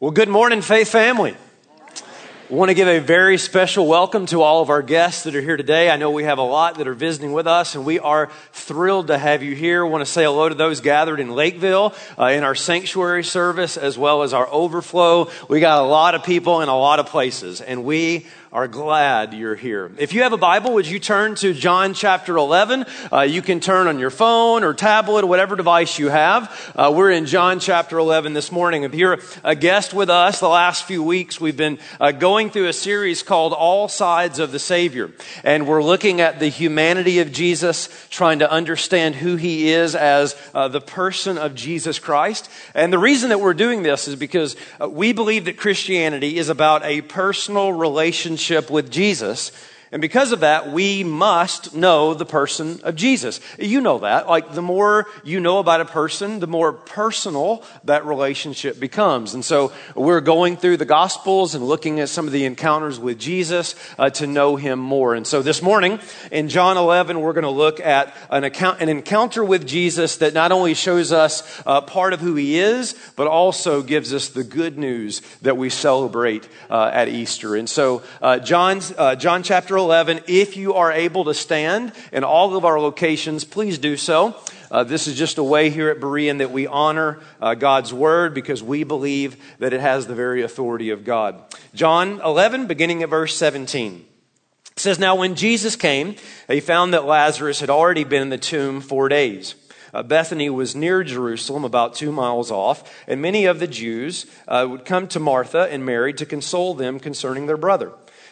Well, good morning, Faith Family. I want to give a very special welcome to all of our guests that are here today. I know we have a lot that are visiting with us, and we are thrilled to have you here. I want to say hello to those gathered in Lakeville uh, in our sanctuary service as well as our overflow. We got a lot of people in a lot of places, and we are glad you're here. If you have a Bible, would you turn to John chapter 11? Uh, you can turn on your phone or tablet or whatever device you have. Uh, we're in John chapter 11 this morning. If you're a guest with us, the last few weeks we've been uh, going through a series called All Sides of the Savior. And we're looking at the humanity of Jesus, trying to understand who he is as uh, the person of Jesus Christ. And the reason that we're doing this is because uh, we believe that Christianity is about a personal relationship relationship with Jesus and because of that, we must know the person of Jesus. You know that. Like, the more you know about a person, the more personal that relationship becomes. And so, we're going through the Gospels and looking at some of the encounters with Jesus uh, to know him more. And so, this morning in John 11, we're going to look at an, account, an encounter with Jesus that not only shows us uh, part of who he is, but also gives us the good news that we celebrate uh, at Easter. And so, uh, John's, uh, John chapter 11. If you are able to stand in all of our locations, please do so. Uh, this is just a way here at Berean that we honor uh, God's word because we believe that it has the very authority of God. John 11, beginning at verse 17. It says, Now when Jesus came, he found that Lazarus had already been in the tomb four days. Uh, Bethany was near Jerusalem, about two miles off, and many of the Jews uh, would come to Martha and Mary to console them concerning their brother.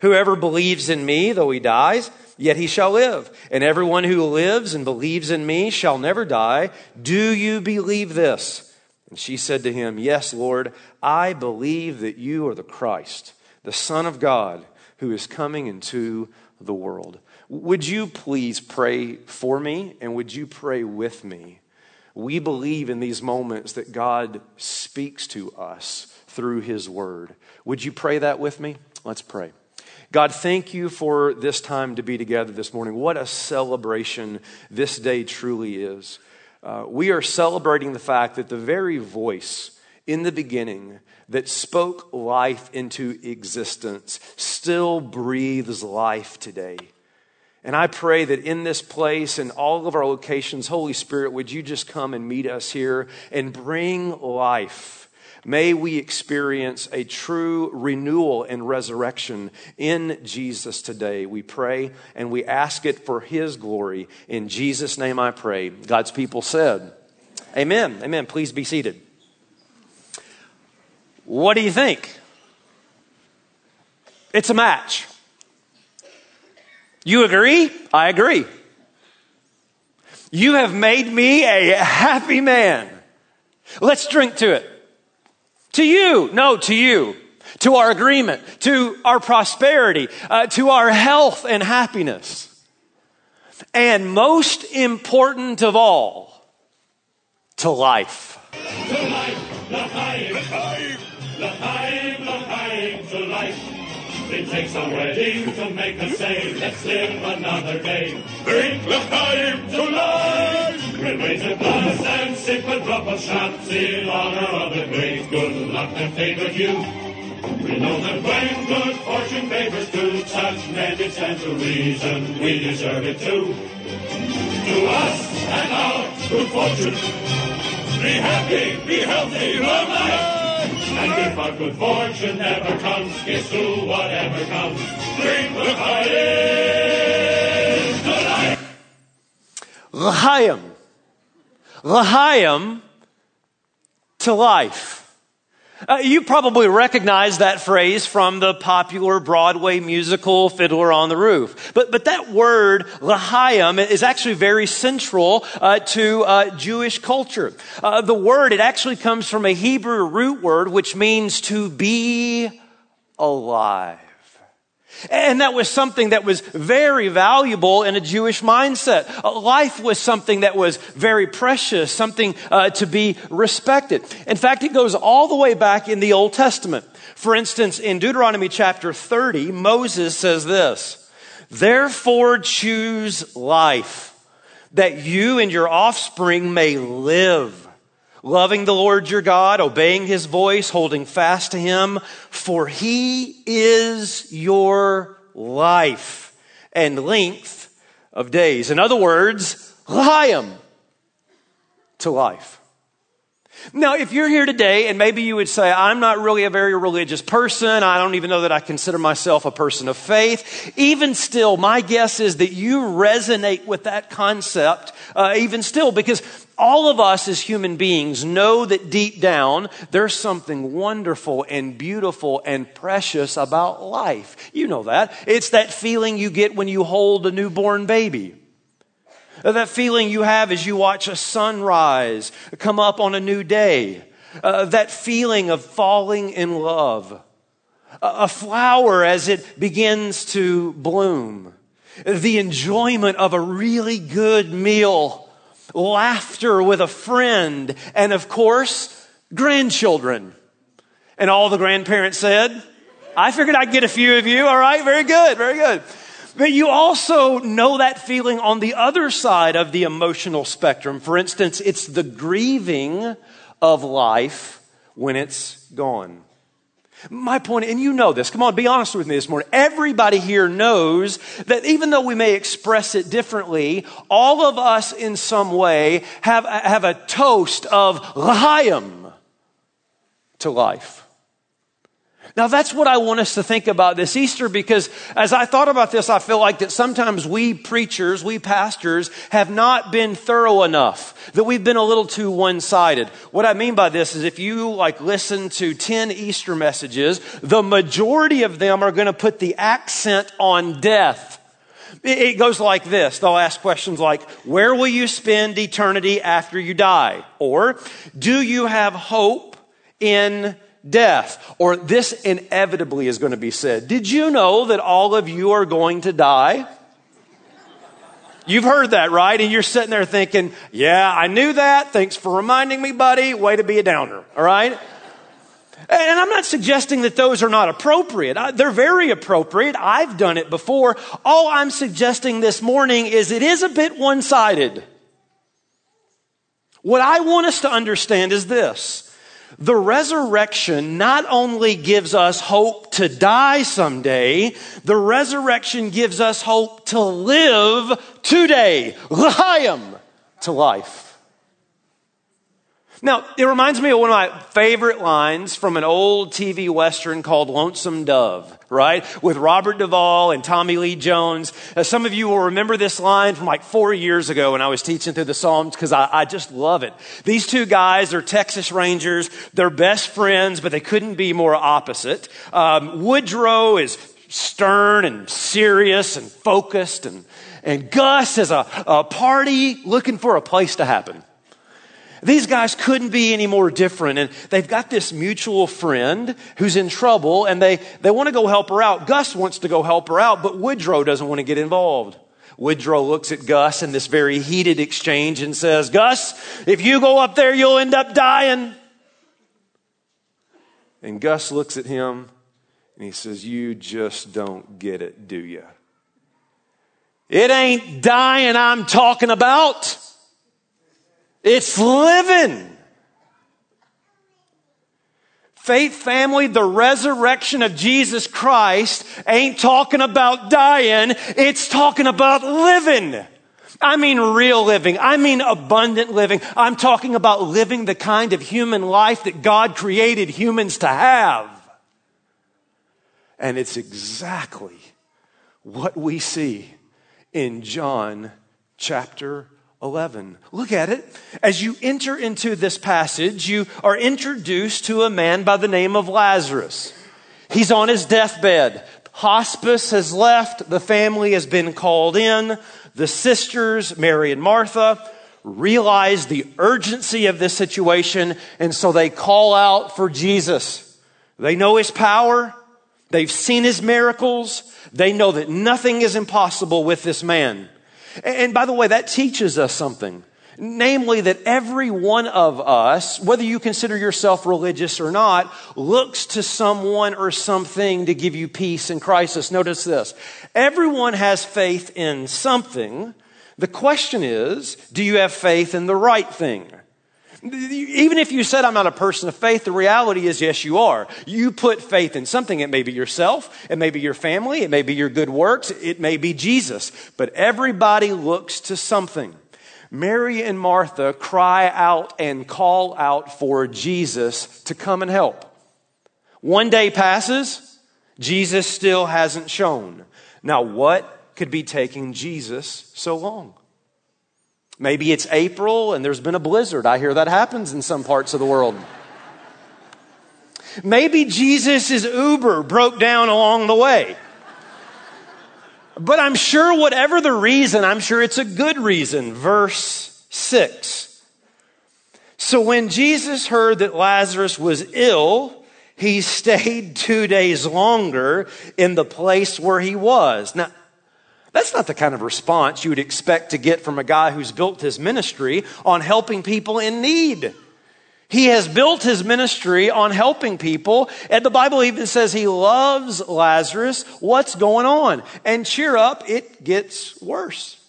Whoever believes in me, though he dies, yet he shall live. And everyone who lives and believes in me shall never die. Do you believe this? And she said to him, Yes, Lord, I believe that you are the Christ, the Son of God, who is coming into the world. Would you please pray for me and would you pray with me? We believe in these moments that God speaks to us through his word. Would you pray that with me? Let's pray. God, thank you for this time to be together this morning. What a celebration this day truly is. Uh, we are celebrating the fact that the very voice in the beginning that spoke life into existence still breathes life today. And I pray that in this place and all of our locations, Holy Spirit, would you just come and meet us here and bring life May we experience a true renewal and resurrection in Jesus today. We pray and we ask it for His glory. In Jesus' name I pray. God's people said, Amen. Amen. Please be seated. What do you think? It's a match. You agree? I agree. You have made me a happy man. Let's drink to it. To you. No, to you. To our agreement, to our prosperity, uh, to our health and happiness. And most important of all, to life. To life, l'chaim, It takes a wedding to make a say, let's live another day. Bring l'chaim to life. We'll raise a glass and sip a drop of schnapps in honor of the great good luck that favored you. We know that when good fortune favors two, such men it stands to reason we deserve it too. To us and our good fortune, be happy, be healthy, long life. And if our good fortune never comes, kiss to whatever comes. Drink the fire. L'chaim. L'chaim to life. Uh, you probably recognize that phrase from the popular Broadway musical Fiddler on the Roof. But, but that word, l'chaim, is actually very central uh, to uh, Jewish culture. Uh, the word, it actually comes from a Hebrew root word which means to be alive. And that was something that was very valuable in a Jewish mindset. Life was something that was very precious, something uh, to be respected. In fact, it goes all the way back in the Old Testament. For instance, in Deuteronomy chapter 30, Moses says this, Therefore choose life, that you and your offspring may live loving the Lord your God, obeying his voice, holding fast to him, for he is your life and length of days. In other words, l'chaim to life. Now, if you're here today and maybe you would say, I'm not really a very religious person, I don't even know that I consider myself a person of faith, even still, my guess is that you resonate with that concept, uh, even still, because all of us as human beings know that deep down there's something wonderful and beautiful and precious about life. You know that. It's that feeling you get when you hold a newborn baby. That feeling you have as you watch a sunrise come up on a new day. Uh, that feeling of falling in love. A flower as it begins to bloom. The enjoyment of a really good meal laughter with a friend, and of course, grandchildren. And all the grandparents said, I figured I'd get a few of you. All right, very good, very good. But you also know that feeling on the other side of the emotional spectrum. For instance, it's the grieving of life when it's gone. My point, and you know this, come on, be honest with me this morning. Everybody here knows that even though we may express it differently, all of us in some way have, have a toast of l'chaim to life. Now that's what I want us to think about this Easter because as I thought about this, I feel like that sometimes we preachers, we pastors have not been thorough enough, that we've been a little too one-sided. What I mean by this is if you like listen to 10 Easter messages, the majority of them are going to put the accent on death. It goes like this. They'll ask questions like, where will you spend eternity after you die? Or, do you have hope in death. Or this inevitably is going to be said. Did you know that all of you are going to die? You've heard that, right? And you're sitting there thinking, yeah, I knew that. Thanks for reminding me, buddy. Way to be a downer. All right? And I'm not suggesting that those are not appropriate. They're very appropriate. I've done it before. All I'm suggesting this morning is it is a bit one sided. What I want us to understand is this the resurrection not only gives us hope to die someday, the resurrection gives us hope to live today. L'chaim to life. Now, it reminds me of one of my favorite lines from an old TV Western called Lonesome Dove, right? With Robert Duvall and Tommy Lee Jones. Uh, some of you will remember this line from like four years ago when I was teaching through the Psalms because I, I, just love it. These two guys are Texas Rangers. They're best friends, but they couldn't be more opposite. Um, Woodrow is stern and serious and focused and, and Gus is a, a party looking for a place to happen. These guys couldn't be any more different. And they've got this mutual friend who's in trouble and they, they want to go help her out. Gus wants to go help her out, but Woodrow doesn't want to get involved. Woodrow looks at Gus in this very heated exchange and says, Gus, if you go up there, you'll end up dying. And Gus looks at him and he says, You just don't get it, do you? It ain't dying I'm talking about. It's living. Faith family, the resurrection of Jesus Christ ain't talking about dying. It's talking about living. I mean real living. I mean abundant living. I'm talking about living the kind of human life that God created humans to have. And it's exactly what we see in John chapter 11. Look at it. As you enter into this passage, you are introduced to a man by the name of Lazarus. He's on his deathbed. Hospice has left. The family has been called in. The sisters, Mary and Martha, realize the urgency of this situation, and so they call out for Jesus. They know his power. They've seen his miracles. They know that nothing is impossible with this man. And by the way, that teaches us something. Namely, that every one of us, whether you consider yourself religious or not, looks to someone or something to give you peace in crisis. Notice this. Everyone has faith in something. The question is, do you have faith in the right thing? Even if you said, I'm not a person of faith, the reality is, yes, you are. You put faith in something. It may be yourself, it may be your family, it may be your good works, it may be Jesus. But everybody looks to something. Mary and Martha cry out and call out for Jesus to come and help. One day passes, Jesus still hasn't shown. Now, what could be taking Jesus so long? Maybe it's April and there's been a blizzard. I hear that happens in some parts of the world. Maybe Jesus' Uber broke down along the way. But I'm sure, whatever the reason, I'm sure it's a good reason. Verse 6. So when Jesus heard that Lazarus was ill, he stayed two days longer in the place where he was. Now, that's not the kind of response you would expect to get from a guy who's built his ministry on helping people in need. He has built his ministry on helping people. And the Bible even says he loves Lazarus. What's going on? And cheer up, it gets worse.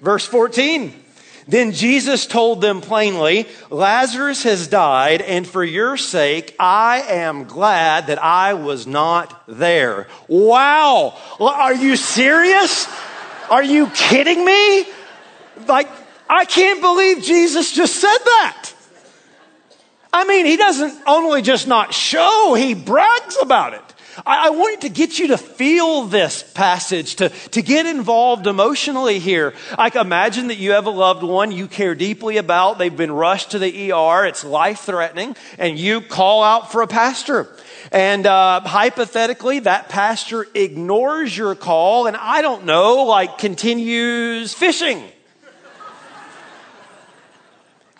Verse 14. Then Jesus told them plainly, Lazarus has died, and for your sake, I am glad that I was not there. Wow. Are you serious? Are you kidding me? Like, I can't believe Jesus just said that. I mean, he doesn't only just not show, he brags about it. I, I want to get you to feel this passage, to, to get involved emotionally here. I imagine that you have a loved one you care deeply about. They've been rushed to the ER. It's life threatening. And you call out for a pastor. And uh, hypothetically, that pastor ignores your call and I don't know, like continues fishing.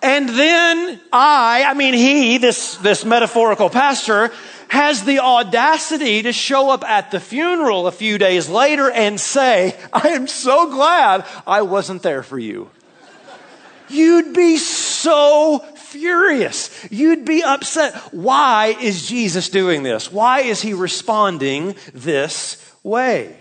And then I, I mean, he, this, this metaphorical pastor, has the audacity to show up at the funeral a few days later and say, I am so glad I wasn't there for you. You'd be so furious. You'd be upset. Why is Jesus doing this? Why is he responding this way?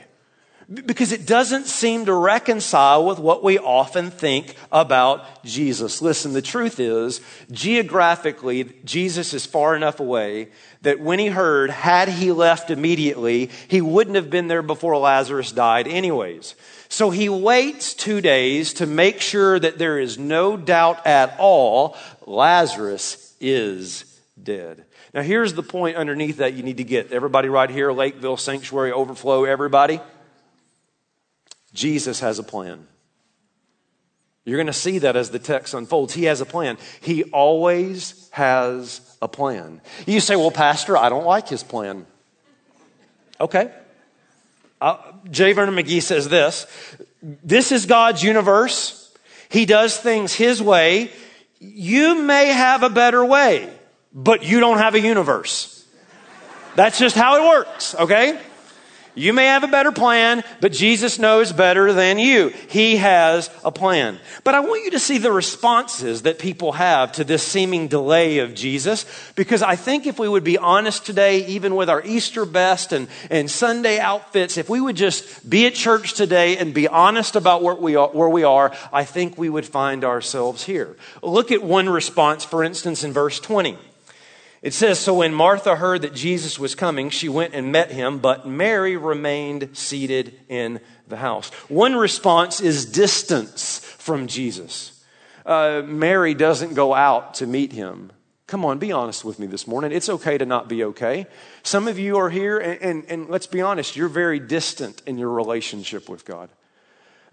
Because it doesn't seem to reconcile with what we often think about Jesus. Listen, the truth is, geographically, Jesus is far enough away that when he heard, had he left immediately, he wouldn't have been there before Lazarus died, anyways. So he waits two days to make sure that there is no doubt at all Lazarus is dead. Now, here's the point underneath that you need to get. Everybody right here, Lakeville Sanctuary Overflow, everybody. Jesus has a plan. You're going to see that as the text unfolds. He has a plan. He always has a plan. You say, well, Pastor, I don't like his plan. Okay. Uh, J. Vernon McGee says this This is God's universe. He does things his way. You may have a better way, but you don't have a universe. That's just how it works, okay? You may have a better plan, but Jesus knows better than you. He has a plan. But I want you to see the responses that people have to this seeming delay of Jesus, because I think if we would be honest today, even with our Easter best and, and Sunday outfits, if we would just be at church today and be honest about where we are, where we are I think we would find ourselves here. Look at one response, for instance, in verse 20. It says, So when Martha heard that Jesus was coming, she went and met him, but Mary remained seated in the house. One response is distance from Jesus. Uh, Mary doesn't go out to meet him. Come on, be honest with me this morning. It's okay to not be okay. Some of you are here, and, and, and let's be honest, you're very distant in your relationship with God.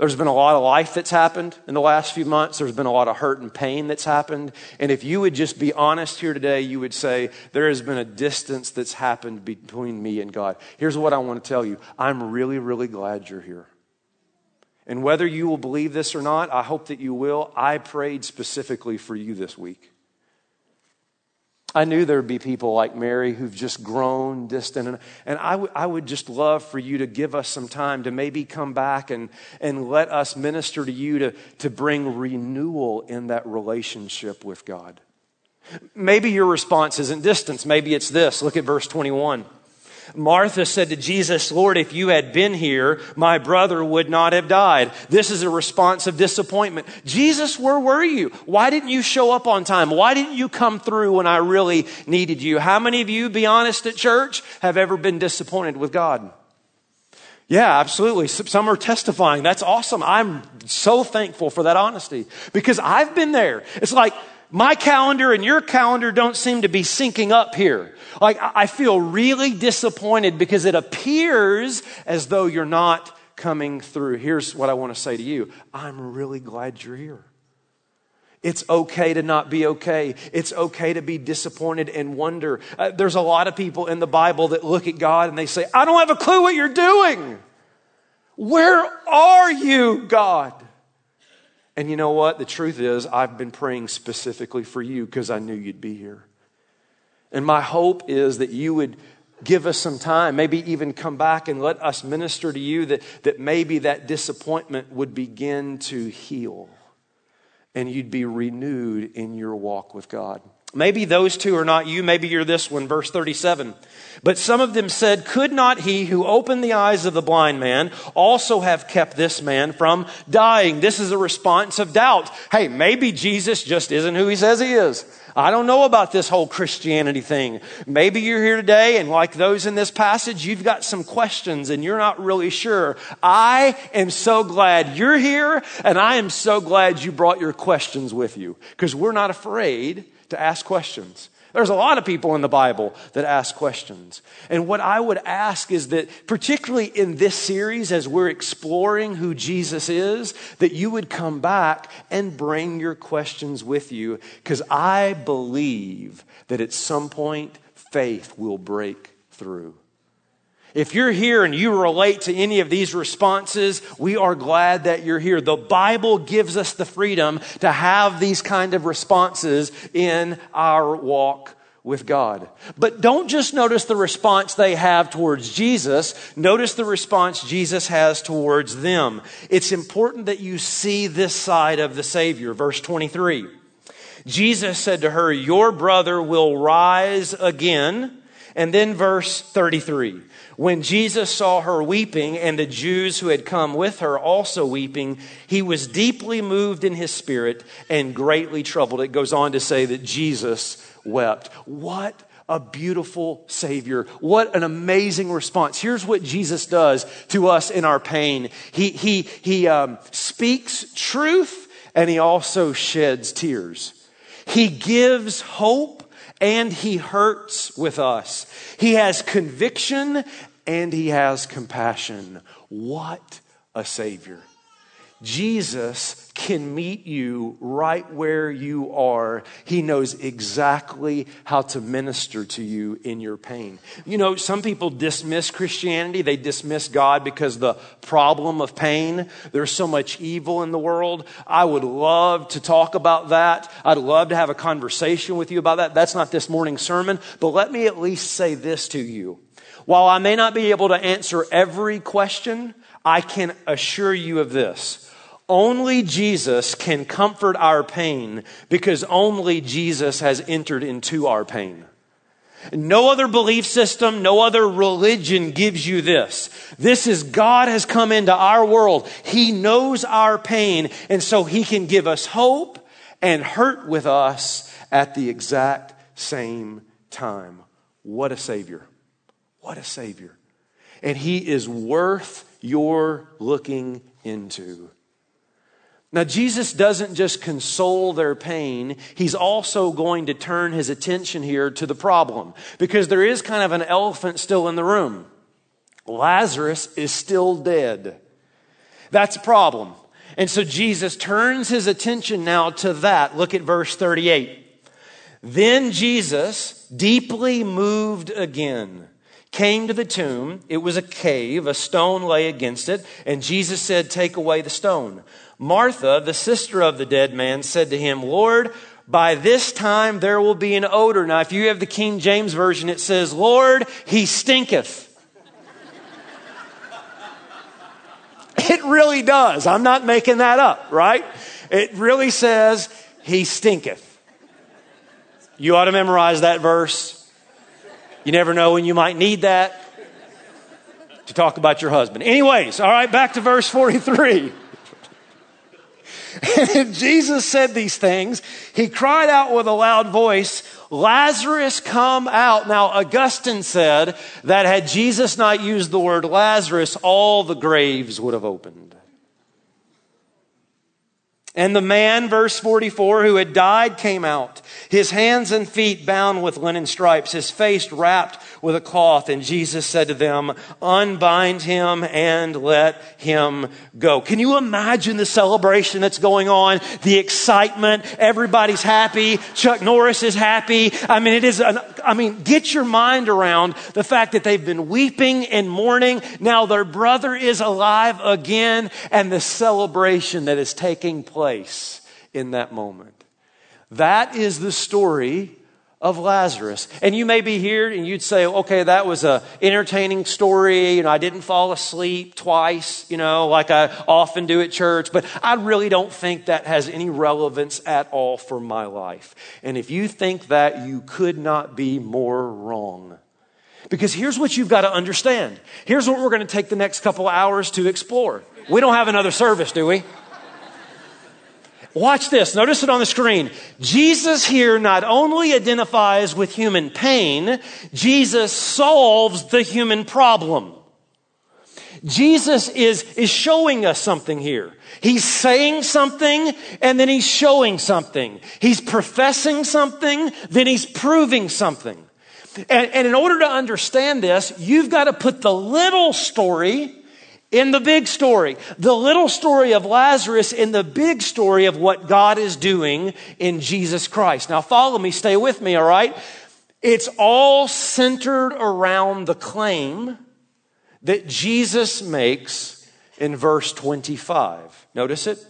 There's been a lot of life that's happened in the last few months. There's been a lot of hurt and pain that's happened. And if you would just be honest here today, you would say, There has been a distance that's happened between me and God. Here's what I want to tell you I'm really, really glad you're here. And whether you will believe this or not, I hope that you will. I prayed specifically for you this week. I knew there would be people like Mary who've just grown distant. And, and I, w- I would just love for you to give us some time to maybe come back and, and let us minister to you to, to bring renewal in that relationship with God. Maybe your response isn't distance. Maybe it's this. Look at verse 21. Martha said to Jesus, Lord, if you had been here, my brother would not have died. This is a response of disappointment. Jesus, where were you? Why didn't you show up on time? Why didn't you come through when I really needed you? How many of you, be honest at church, have ever been disappointed with God? Yeah, absolutely. Some are testifying. That's awesome. I'm so thankful for that honesty because I've been there. It's like, my calendar and your calendar don't seem to be syncing up here. Like, I feel really disappointed because it appears as though you're not coming through. Here's what I want to say to you I'm really glad you're here. It's okay to not be okay. It's okay to be disappointed and wonder. Uh, there's a lot of people in the Bible that look at God and they say, I don't have a clue what you're doing. Where are you, God? And you know what? The truth is, I've been praying specifically for you because I knew you'd be here. And my hope is that you would give us some time, maybe even come back and let us minister to you that, that maybe that disappointment would begin to heal and you'd be renewed in your walk with God. Maybe those two are not you. Maybe you're this one, verse 37. But some of them said, Could not he who opened the eyes of the blind man also have kept this man from dying? This is a response of doubt. Hey, maybe Jesus just isn't who he says he is. I don't know about this whole Christianity thing. Maybe you're here today and like those in this passage, you've got some questions and you're not really sure. I am so glad you're here and I am so glad you brought your questions with you because we're not afraid to ask questions. There's a lot of people in the Bible that ask questions. And what I would ask is that, particularly in this series, as we're exploring who Jesus is, that you would come back and bring your questions with you, because I believe that at some point faith will break through. If you're here and you relate to any of these responses, we are glad that you're here. The Bible gives us the freedom to have these kind of responses in our walk with God. But don't just notice the response they have towards Jesus. Notice the response Jesus has towards them. It's important that you see this side of the Savior. Verse 23. Jesus said to her, Your brother will rise again. And then verse 33. When Jesus saw her weeping and the Jews who had come with her also weeping, he was deeply moved in his spirit and greatly troubled. It goes on to say that Jesus wept. What a beautiful Savior. What an amazing response. Here's what Jesus does to us in our pain He, he, he um, speaks truth and he also sheds tears. He gives hope and he hurts with us. He has conviction and he has compassion. What a Savior. Jesus can meet you right where you are. He knows exactly how to minister to you in your pain. You know, some people dismiss Christianity. They dismiss God because the problem of pain. There's so much evil in the world. I would love to talk about that. I'd love to have a conversation with you about that. That's not this morning's sermon, but let me at least say this to you. While I may not be able to answer every question, I can assure you of this. Only Jesus can comfort our pain because only Jesus has entered into our pain. No other belief system, no other religion gives you this. This is God has come into our world. He knows our pain, and so He can give us hope and hurt with us at the exact same time. What a Savior! What a Savior. And He is worth your looking into. Now, Jesus doesn't just console their pain, he's also going to turn his attention here to the problem because there is kind of an elephant still in the room. Lazarus is still dead. That's a problem. And so Jesus turns his attention now to that. Look at verse 38. Then Jesus, deeply moved again, came to the tomb. It was a cave, a stone lay against it, and Jesus said, Take away the stone. Martha, the sister of the dead man, said to him, Lord, by this time there will be an odor. Now, if you have the King James Version, it says, Lord, he stinketh. it really does. I'm not making that up, right? It really says, he stinketh. You ought to memorize that verse. You never know when you might need that to talk about your husband. Anyways, all right, back to verse 43. And Jesus said these things. He cried out with a loud voice, Lazarus, come out. Now, Augustine said that had Jesus not used the word Lazarus, all the graves would have opened. And the man, verse 44, who had died came out, his hands and feet bound with linen stripes, his face wrapped with a cloth. And Jesus said to them, Unbind him and let him go. Can you imagine the celebration that's going on? The excitement. Everybody's happy. Chuck Norris is happy. I mean, it is, an, I mean, get your mind around the fact that they've been weeping and mourning. Now their brother is alive again and the celebration that is taking place in that moment. That is the story of Lazarus. And you may be here and you'd say, okay, that was a entertaining story. You know, I didn't fall asleep twice, you know, like I often do at church, but I really don't think that has any relevance at all for my life. And if you think that, you could not be more wrong. Because here's what you've got to understand. Here's what we're going to take the next couple hours to explore. We don't have another service, do we? Watch this. Notice it on the screen. Jesus here not only identifies with human pain, Jesus solves the human problem. Jesus is, is showing us something here. He's saying something and then he's showing something. He's professing something, then he's proving something. And, and in order to understand this, you've got to put the little story in the big story. The little story of Lazarus in the big story of what God is doing in Jesus Christ. Now follow me, stay with me, all right? It's all centered around the claim that Jesus makes in verse 25. Notice it.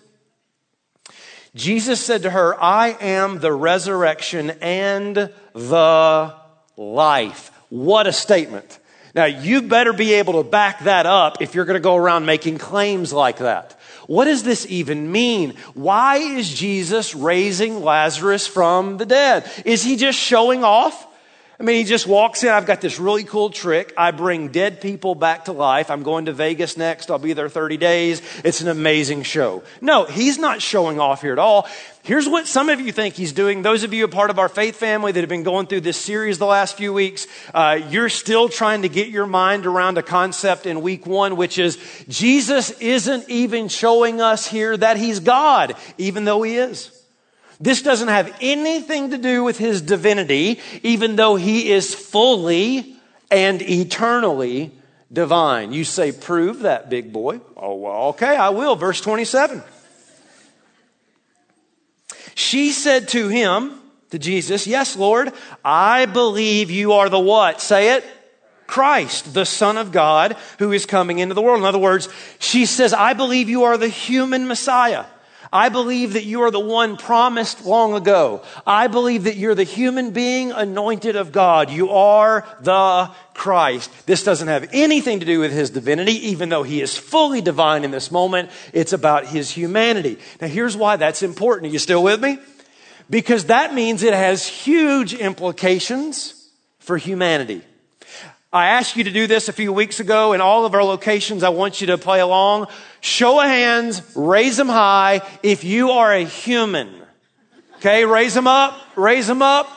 Jesus said to her, I am the resurrection and the life. What a statement. Now, you better be able to back that up if you're going to go around making claims like that. What does this even mean? Why is Jesus raising Lazarus from the dead? Is he just showing off? I mean, he just walks in. I've got this really cool trick. I bring dead people back to life. I'm going to Vegas next. I'll be there 30 days. It's an amazing show. No, he's not showing off here at all. Here's what some of you think he's doing. Those of you a part of our faith family that have been going through this series the last few weeks, uh, you're still trying to get your mind around a concept in week one, which is Jesus isn't even showing us here that he's God, even though he is. This doesn't have anything to do with his divinity, even though he is fully and eternally divine. You say, prove that, big boy. Oh, well, okay, I will. Verse 27. She said to him, to Jesus, Yes, Lord, I believe you are the what? Say it. Christ, the Son of God, who is coming into the world. In other words, she says, I believe you are the human Messiah. I believe that you are the one promised long ago. I believe that you're the human being anointed of God. You are the Christ. This doesn't have anything to do with his divinity, even though he is fully divine in this moment. It's about his humanity. Now here's why that's important. Are you still with me? Because that means it has huge implications for humanity. I asked you to do this a few weeks ago in all of our locations. I want you to play along. Show of hands, raise them high if you are a human. Okay, raise them up, raise them up.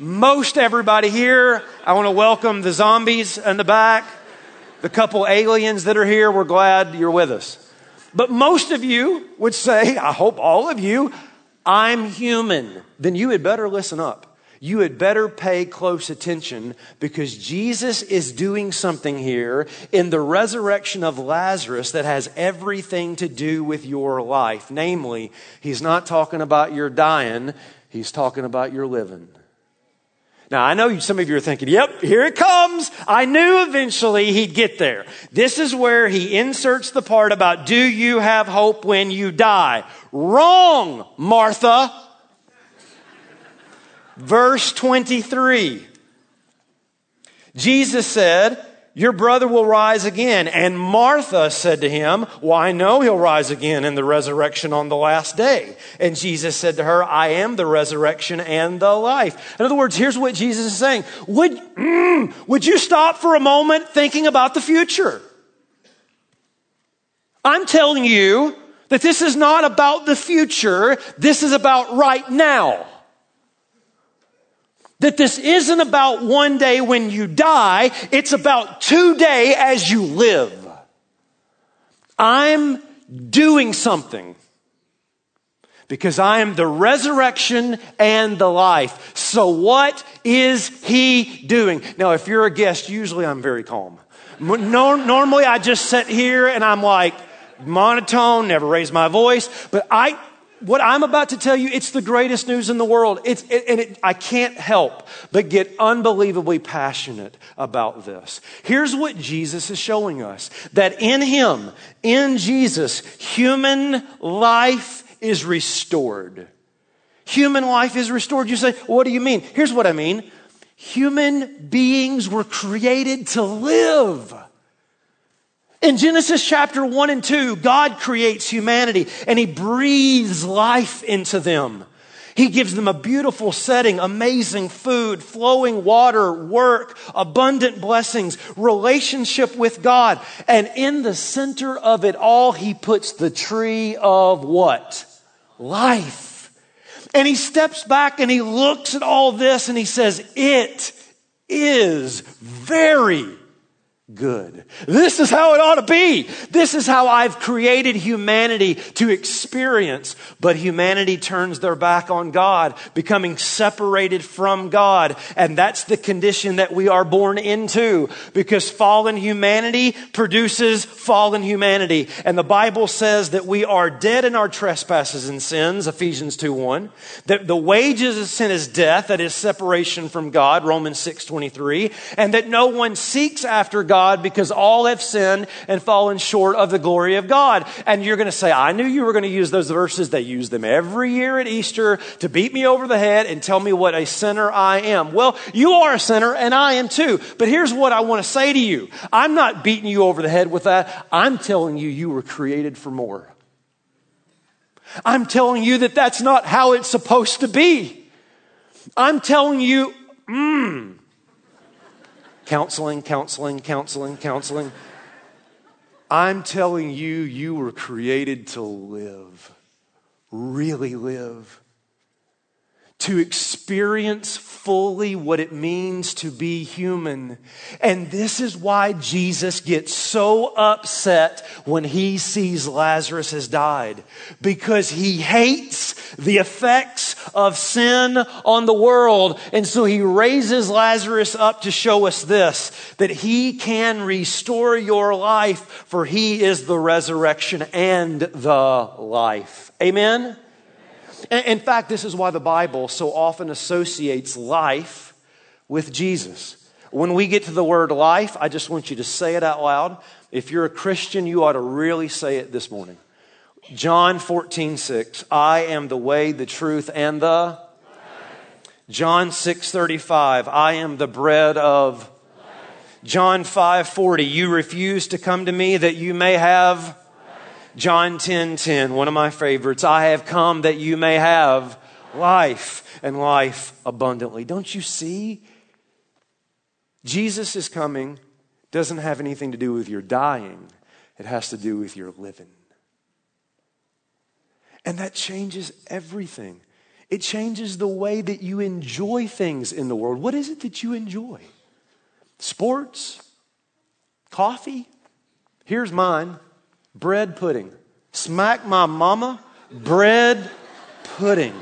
Most everybody here, I want to welcome the zombies in the back, the couple aliens that are here. We're glad you're with us. But most of you would say, I hope all of you, I'm human. Then you had better listen up you had better pay close attention because Jesus is doing something here in the resurrection of Lazarus that has everything to do with your life. Namely, he's not talking about your dying, he's talking about your living. Now, I know some of you are thinking, yep, here it comes. I knew eventually he'd get there. This is where he inserts the part about, do you have hope when you die? Wrong, Martha. Verse 23. Jesus said, your brother will rise again. And Martha said to him, Well, I know he'll rise again in the resurrection on the last day. And Jesus said to her, I am the resurrection and the life. In other words, here's what Jesus is saying. Would, mm, would you stop for a moment thinking about the future? I'm telling you that this is not about the future. This is about right now. That this isn't about one day when you die, it's about today as you live. I'm doing something because I am the resurrection and the life. So what is he doing? Now, if you're a guest, usually I'm very calm. Normally I just sit here and I'm like monotone, never raise my voice, but I, what I'm about to tell you, it's the greatest news in the world. It's, it, and it, I can't help but get unbelievably passionate about this. Here's what Jesus is showing us that in Him, in Jesus, human life is restored. Human life is restored. You say, what do you mean? Here's what I mean. Human beings were created to live. In Genesis chapter 1 and 2, God creates humanity and He breathes life into them. He gives them a beautiful setting, amazing food, flowing water, work, abundant blessings, relationship with God. And in the center of it all, He puts the tree of what? Life. And He steps back and He looks at all this and He says, It is very good. This is how it ought to be. This is how I've created humanity to experience. But humanity turns their back on God, becoming separated from God. And that's the condition that we are born into because fallen humanity produces fallen humanity. And the Bible says that we are dead in our trespasses and sins, Ephesians 2 1. That the wages of sin is death, that is separation from God, Romans 6 23. And that no one seeks after God God because all have sinned and fallen short of the glory of God. And you're going to say, I knew you were going to use those verses. They use them every year at Easter to beat me over the head and tell me what a sinner I am. Well, you are a sinner and I am too. But here's what I want to say to you. I'm not beating you over the head with that. I'm telling you, you were created for more. I'm telling you that that's not how it's supposed to be. I'm telling you, mmm, counseling, counseling, counseling, counseling. I'm telling you, you were created to live, really live to experience fully what it means to be human. And this is why Jesus gets so upset when he sees Lazarus has died. Because he hates the effects of sin on the world. And so he raises Lazarus up to show us this, that he can restore your life for he is the resurrection and the life. Amen? In fact, this is why the Bible so often associates life with Jesus. When we get to the word life, I just want you to say it out loud. If you're a Christian, you ought to really say it this morning. John 14, 6. I am the way, the truth, and the. John 6, 35. I am the bread of. John 5, 40. You refuse to come to me that you may have John 10 10, one of my favorites. I have come that you may have life and life abundantly. Don't you see? Jesus is coming, doesn't have anything to do with your dying, it has to do with your living. And that changes everything. It changes the way that you enjoy things in the world. What is it that you enjoy? Sports? Coffee? Here's mine bread pudding. Smack my mama, bread pudding.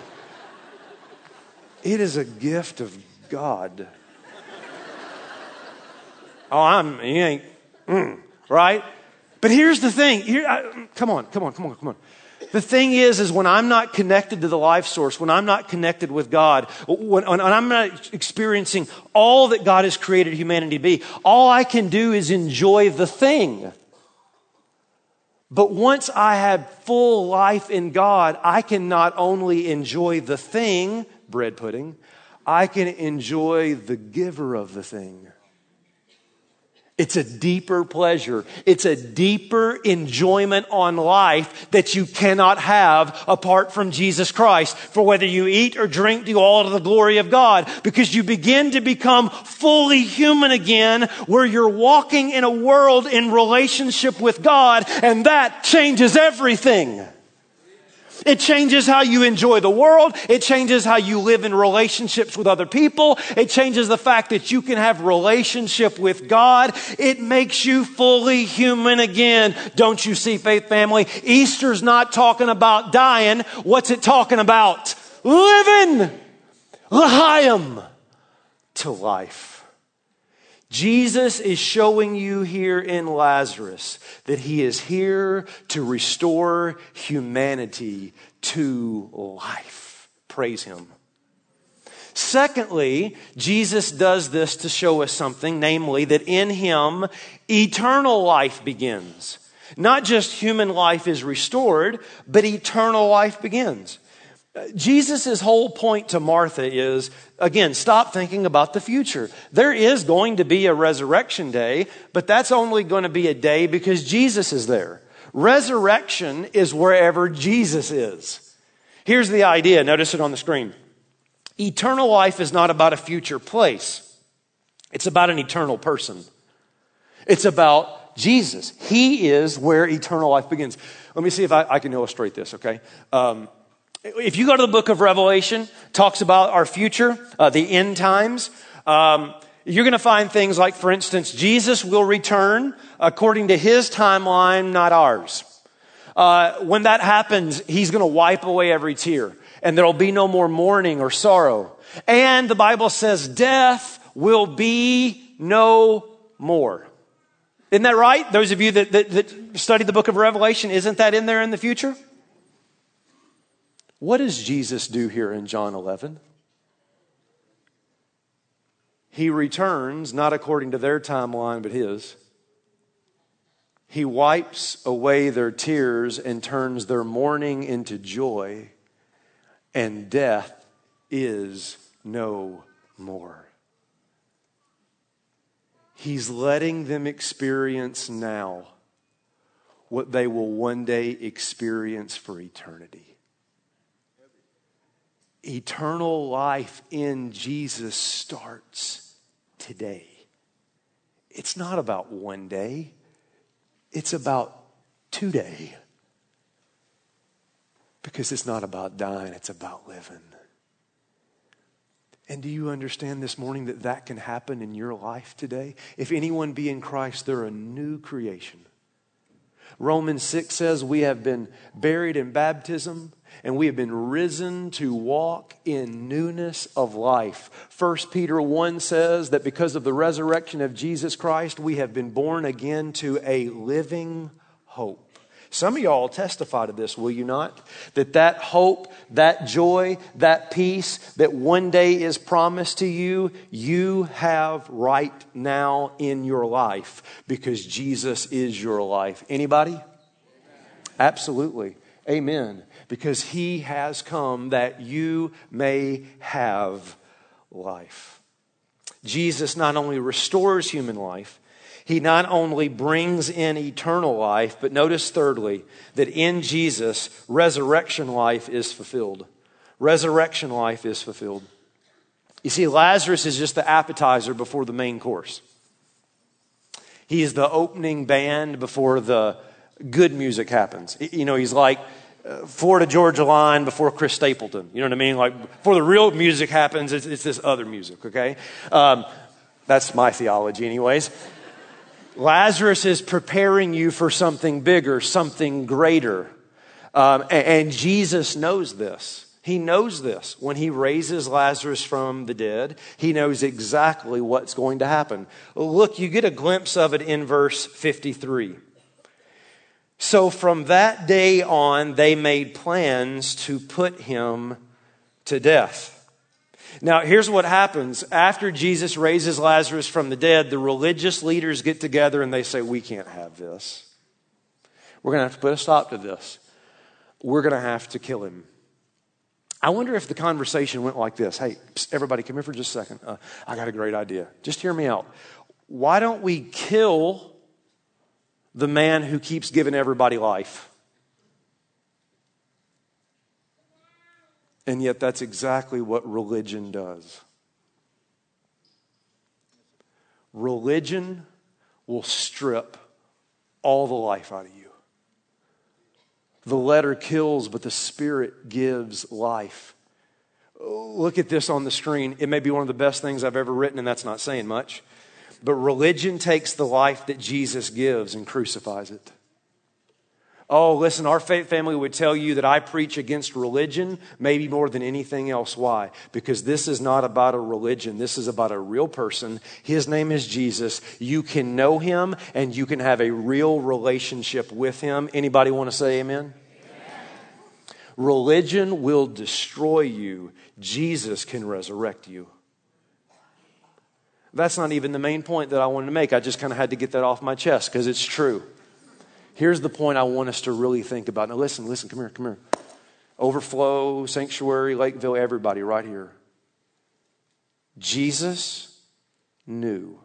It is a gift of God. oh, I'm, he ain't, mm, right? But here's the thing. Here, I, come on, come on, come on, come on. The thing is, is when I'm not connected to the life source, when I'm not connected with God, when, when, I'm not experiencing all that God has created humanity to be, all I can do is enjoy the thing. But once I have full life in God, I can not only enjoy the thing, bread pudding, I can enjoy the giver of the thing. It's a deeper pleasure. It's a deeper enjoyment on life that you cannot have apart from Jesus Christ. For whether you eat or drink, do all to the glory of God. Because you begin to become fully human again, where you're walking in a world in relationship with God, and that changes everything. It changes how you enjoy the world. It changes how you live in relationships with other people. It changes the fact that you can have relationship with God. It makes you fully human again. Don't you see, faith family? Easter's not talking about dying. What's it talking about? Living. L'chaim to life. Jesus is showing you here in Lazarus that he is here to restore humanity to life. Praise him. Secondly, Jesus does this to show us something, namely that in him eternal life begins. Not just human life is restored, but eternal life begins. Jesus' whole point to Martha is again, stop thinking about the future. There is going to be a resurrection day, but that's only going to be a day because Jesus is there. Resurrection is wherever Jesus is. Here's the idea. Notice it on the screen. Eternal life is not about a future place. It's about an eternal person. It's about Jesus. He is where eternal life begins. Let me see if I, I can illustrate this, okay? Um, if you go to the book of Revelation, talks about our future, uh, the end times. Um, you're going to find things like, for instance, Jesus will return according to his timeline, not ours. Uh, when that happens, he's going to wipe away every tear, and there'll be no more mourning or sorrow. And the Bible says death will be no more. Isn't that right? Those of you that, that, that study the book of Revelation, isn't that in there in the future? What does Jesus do here in John 11? He returns, not according to their timeline, but his. He wipes away their tears and turns their mourning into joy, and death is no more. He's letting them experience now what they will one day experience for eternity eternal life in Jesus starts today. It's not about one day, it's about today. Because it's not about dying, it's about living. And do you understand this morning that that can happen in your life today? If anyone be in Christ, they're a new creation. Romans 6 says we have been buried in baptism and we have been risen to walk in newness of life. 1 Peter 1 says that because of the resurrection of Jesus Christ, we have been born again to a living hope. Some of y'all testify to this, will you not? That that hope, that joy, that peace that one day is promised to you, you have right now in your life because Jesus is your life. Anybody? Absolutely. Amen. Because he has come that you may have life. Jesus not only restores human life, he not only brings in eternal life, but notice thirdly that in Jesus, resurrection life is fulfilled. Resurrection life is fulfilled. You see, Lazarus is just the appetizer before the main course. He is the opening band before the good music happens. You know, he's like Florida Georgia Line before Chris Stapleton. You know what I mean? Like before the real music happens, it's, it's this other music, okay? Um, that's my theology, anyways. Lazarus is preparing you for something bigger, something greater. Um, and, and Jesus knows this. He knows this. When he raises Lazarus from the dead, he knows exactly what's going to happen. Look, you get a glimpse of it in verse 53. So from that day on, they made plans to put him to death. Now, here's what happens. After Jesus raises Lazarus from the dead, the religious leaders get together and they say, We can't have this. We're going to have to put a stop to this. We're going to have to kill him. I wonder if the conversation went like this Hey, everybody, come here for just a second. Uh, I got a great idea. Just hear me out. Why don't we kill the man who keeps giving everybody life? And yet, that's exactly what religion does. Religion will strip all the life out of you. The letter kills, but the spirit gives life. Look at this on the screen. It may be one of the best things I've ever written, and that's not saying much. But religion takes the life that Jesus gives and crucifies it. Oh, listen, our faith family would tell you that I preach against religion, maybe more than anything else. Why? Because this is not about a religion. This is about a real person. His name is Jesus. You can know him and you can have a real relationship with him. Anybody want to say amen? amen. Religion will destroy you. Jesus can resurrect you. That's not even the main point that I wanted to make. I just kind of had to get that off my chest because it's true. Here's the point I want us to really think about. Now, listen, listen, come here, come here. Overflow, Sanctuary, Lakeville, everybody right here. Jesus knew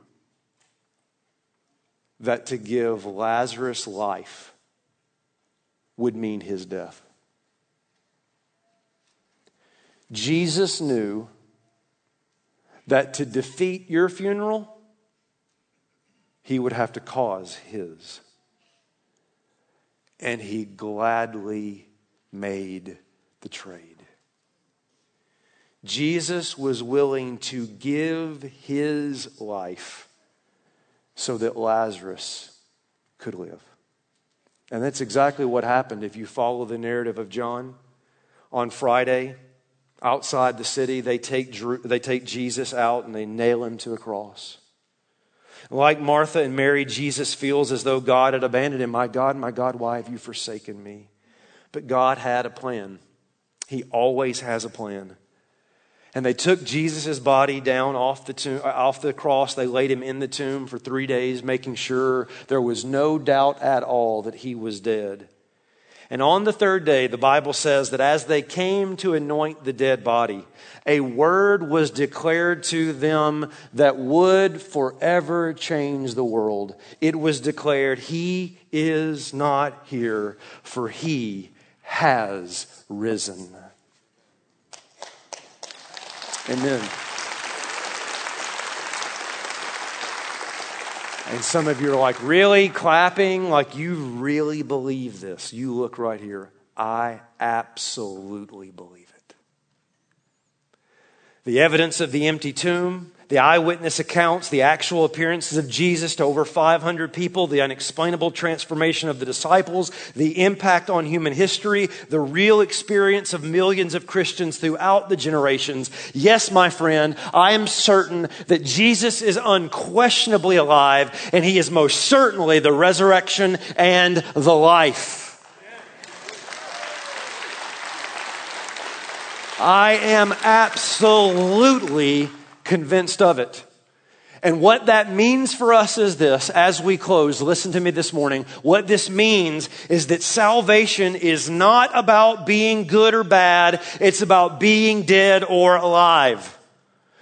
that to give Lazarus life would mean his death. Jesus knew that to defeat your funeral, he would have to cause his and he gladly made the trade. Jesus was willing to give his life so that Lazarus could live. And that's exactly what happened if you follow the narrative of John. On Friday, outside the city, they take, they take Jesus out and they nail him to a cross. Like Martha and Mary, Jesus feels as though God had abandoned him. My God, my God, why have you forsaken me? But God had a plan. He always has a plan. And they took Jesus' body down off the, tomb, off the cross. They laid him in the tomb for three days, making sure there was no doubt at all that he was dead. And on the third day, the Bible says that as they came to anoint the dead body, a word was declared to them that would forever change the world. It was declared, He is not here, for He has risen. Amen. And some of you are like, really? Clapping? Like you really believe this. You look right here. I absolutely believe it. The evidence of the empty tomb, the eyewitness accounts, the actual appearances of Jesus to over 500 people, the unexplainable transformation of the disciples, the impact on human history, the real experience of millions of Christians throughout the generations. Yes, my friend, I am certain that Jesus is unquestionably alive and he is most certainly the resurrection and the life. I am absolutely convinced of it. And what that means for us is this, as we close, listen to me this morning. What this means is that salvation is not about being good or bad, it's about being dead or alive.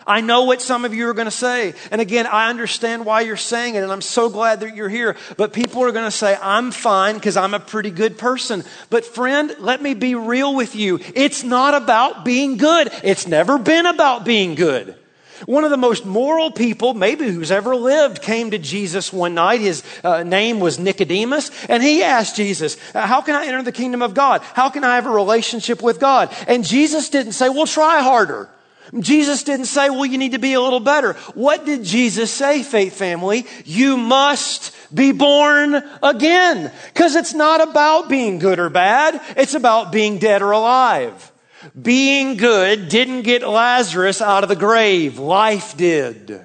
I know what some of you are going to say. And again, I understand why you're saying it, and I'm so glad that you're here. But people are going to say, I'm fine because I'm a pretty good person. But friend, let me be real with you. It's not about being good. It's never been about being good. One of the most moral people, maybe who's ever lived, came to Jesus one night. His uh, name was Nicodemus, and he asked Jesus, How can I enter the kingdom of God? How can I have a relationship with God? And Jesus didn't say, Well, try harder. Jesus didn't say, Well, you need to be a little better. What did Jesus say, faith family? You must be born again. Because it's not about being good or bad, it's about being dead or alive. Being good didn't get Lazarus out of the grave, life did.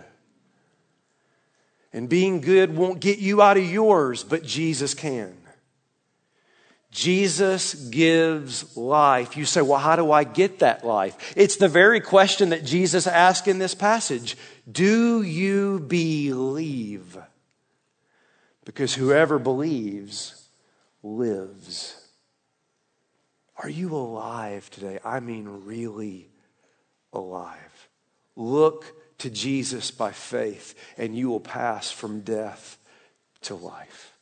And being good won't get you out of yours, but Jesus can. Jesus gives life. You say, well, how do I get that life? It's the very question that Jesus asked in this passage Do you believe? Because whoever believes lives. Are you alive today? I mean, really alive. Look to Jesus by faith, and you will pass from death to life.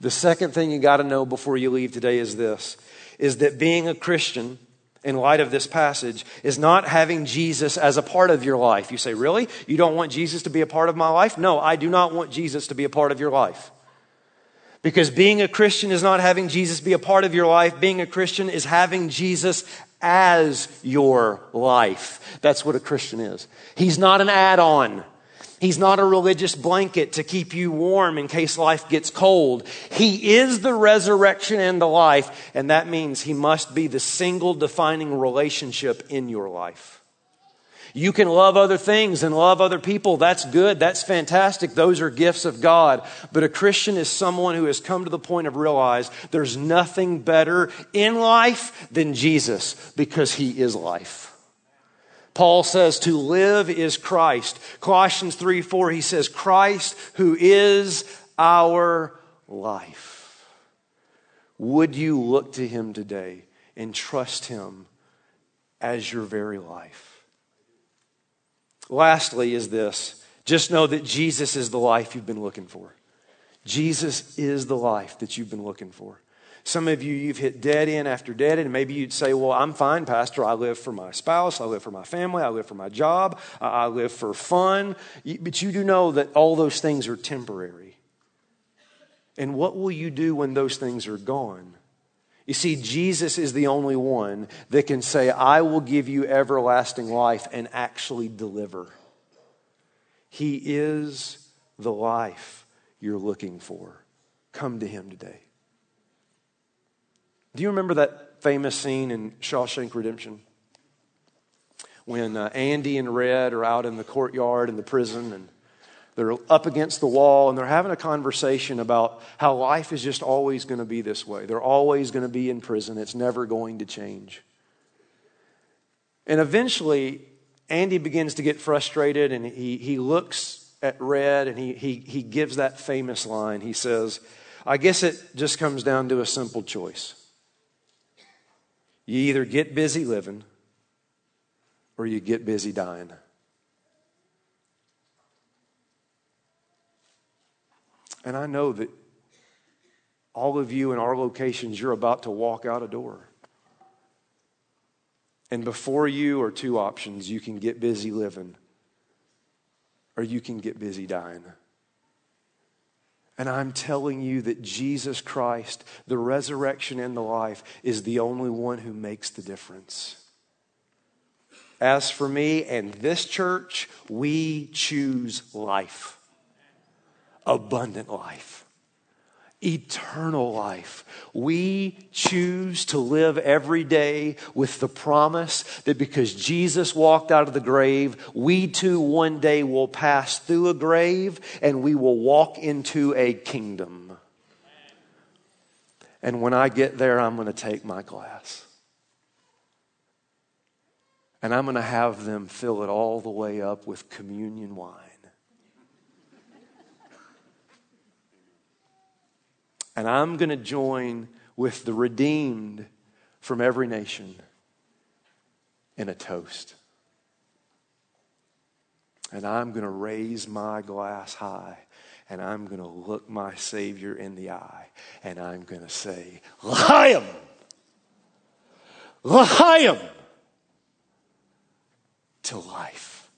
The second thing you got to know before you leave today is this is that being a Christian in light of this passage is not having Jesus as a part of your life. You say, Really? You don't want Jesus to be a part of my life? No, I do not want Jesus to be a part of your life. Because being a Christian is not having Jesus be a part of your life. Being a Christian is having Jesus as your life. That's what a Christian is. He's not an add on. He's not a religious blanket to keep you warm in case life gets cold. He is the resurrection and the life, and that means he must be the single defining relationship in your life. You can love other things and love other people. That's good. That's fantastic. Those are gifts of God. But a Christian is someone who has come to the point of realize there's nothing better in life than Jesus because he is life. Paul says to live is Christ. Colossians 3 4, he says, Christ who is our life. Would you look to him today and trust him as your very life? Lastly, is this just know that Jesus is the life you've been looking for. Jesus is the life that you've been looking for. Some of you, you've hit dead end after dead end. Maybe you'd say, Well, I'm fine, Pastor. I live for my spouse. I live for my family. I live for my job. I live for fun. But you do know that all those things are temporary. And what will you do when those things are gone? You see, Jesus is the only one that can say, I will give you everlasting life and actually deliver. He is the life you're looking for. Come to Him today. Do you remember that famous scene in Shawshank Redemption? When uh, Andy and Red are out in the courtyard in the prison and they're up against the wall and they're having a conversation about how life is just always going to be this way. They're always going to be in prison, it's never going to change. And eventually, Andy begins to get frustrated and he, he looks at Red and he, he, he gives that famous line. He says, I guess it just comes down to a simple choice. You either get busy living or you get busy dying. And I know that all of you in our locations, you're about to walk out a door. And before you are two options you can get busy living, or you can get busy dying. And I'm telling you that Jesus Christ, the resurrection and the life, is the only one who makes the difference. As for me and this church, we choose life abundant life, eternal life. We choose to live every day with the promise that because Jesus walked out of the grave, we too one day will pass through a grave and we will walk into a kingdom. And when I get there, I'm going to take my glass. And I'm going to have them fill it all the way up with communion wine. And I'm going to join with the redeemed from every nation in a toast. And I'm going to raise my glass high and I'm going to look my Savior in the eye and I'm going to say, L'chaim! L'chaim! To life.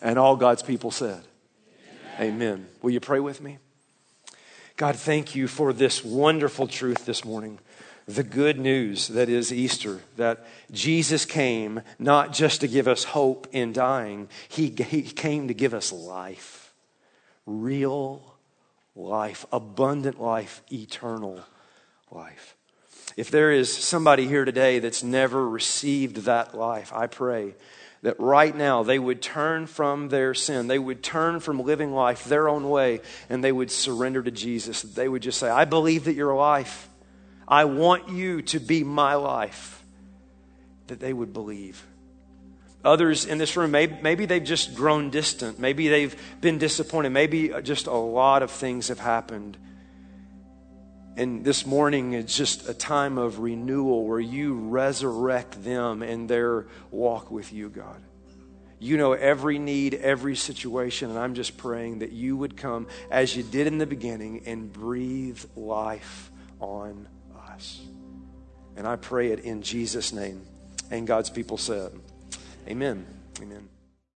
And all God's people said, Amen. Amen. Will you pray with me? God, thank you for this wonderful truth this morning. The good news that is Easter, that Jesus came not just to give us hope in dying, He, he came to give us life. Real life, abundant life, eternal life. If there is somebody here today that's never received that life, I pray that right now they would turn from their sin. They would turn from living life their own way and they would surrender to Jesus. They would just say, I believe that you're life. I want you to be my life. That they would believe. Others in this room, maybe, maybe they've just grown distant. Maybe they've been disappointed. Maybe just a lot of things have happened. And this morning is just a time of renewal where you resurrect them in their walk with you, God. You know every need, every situation, and I'm just praying that you would come as you did in the beginning and breathe life on us. And I pray it in Jesus' name. And God's people said, Amen. Amen.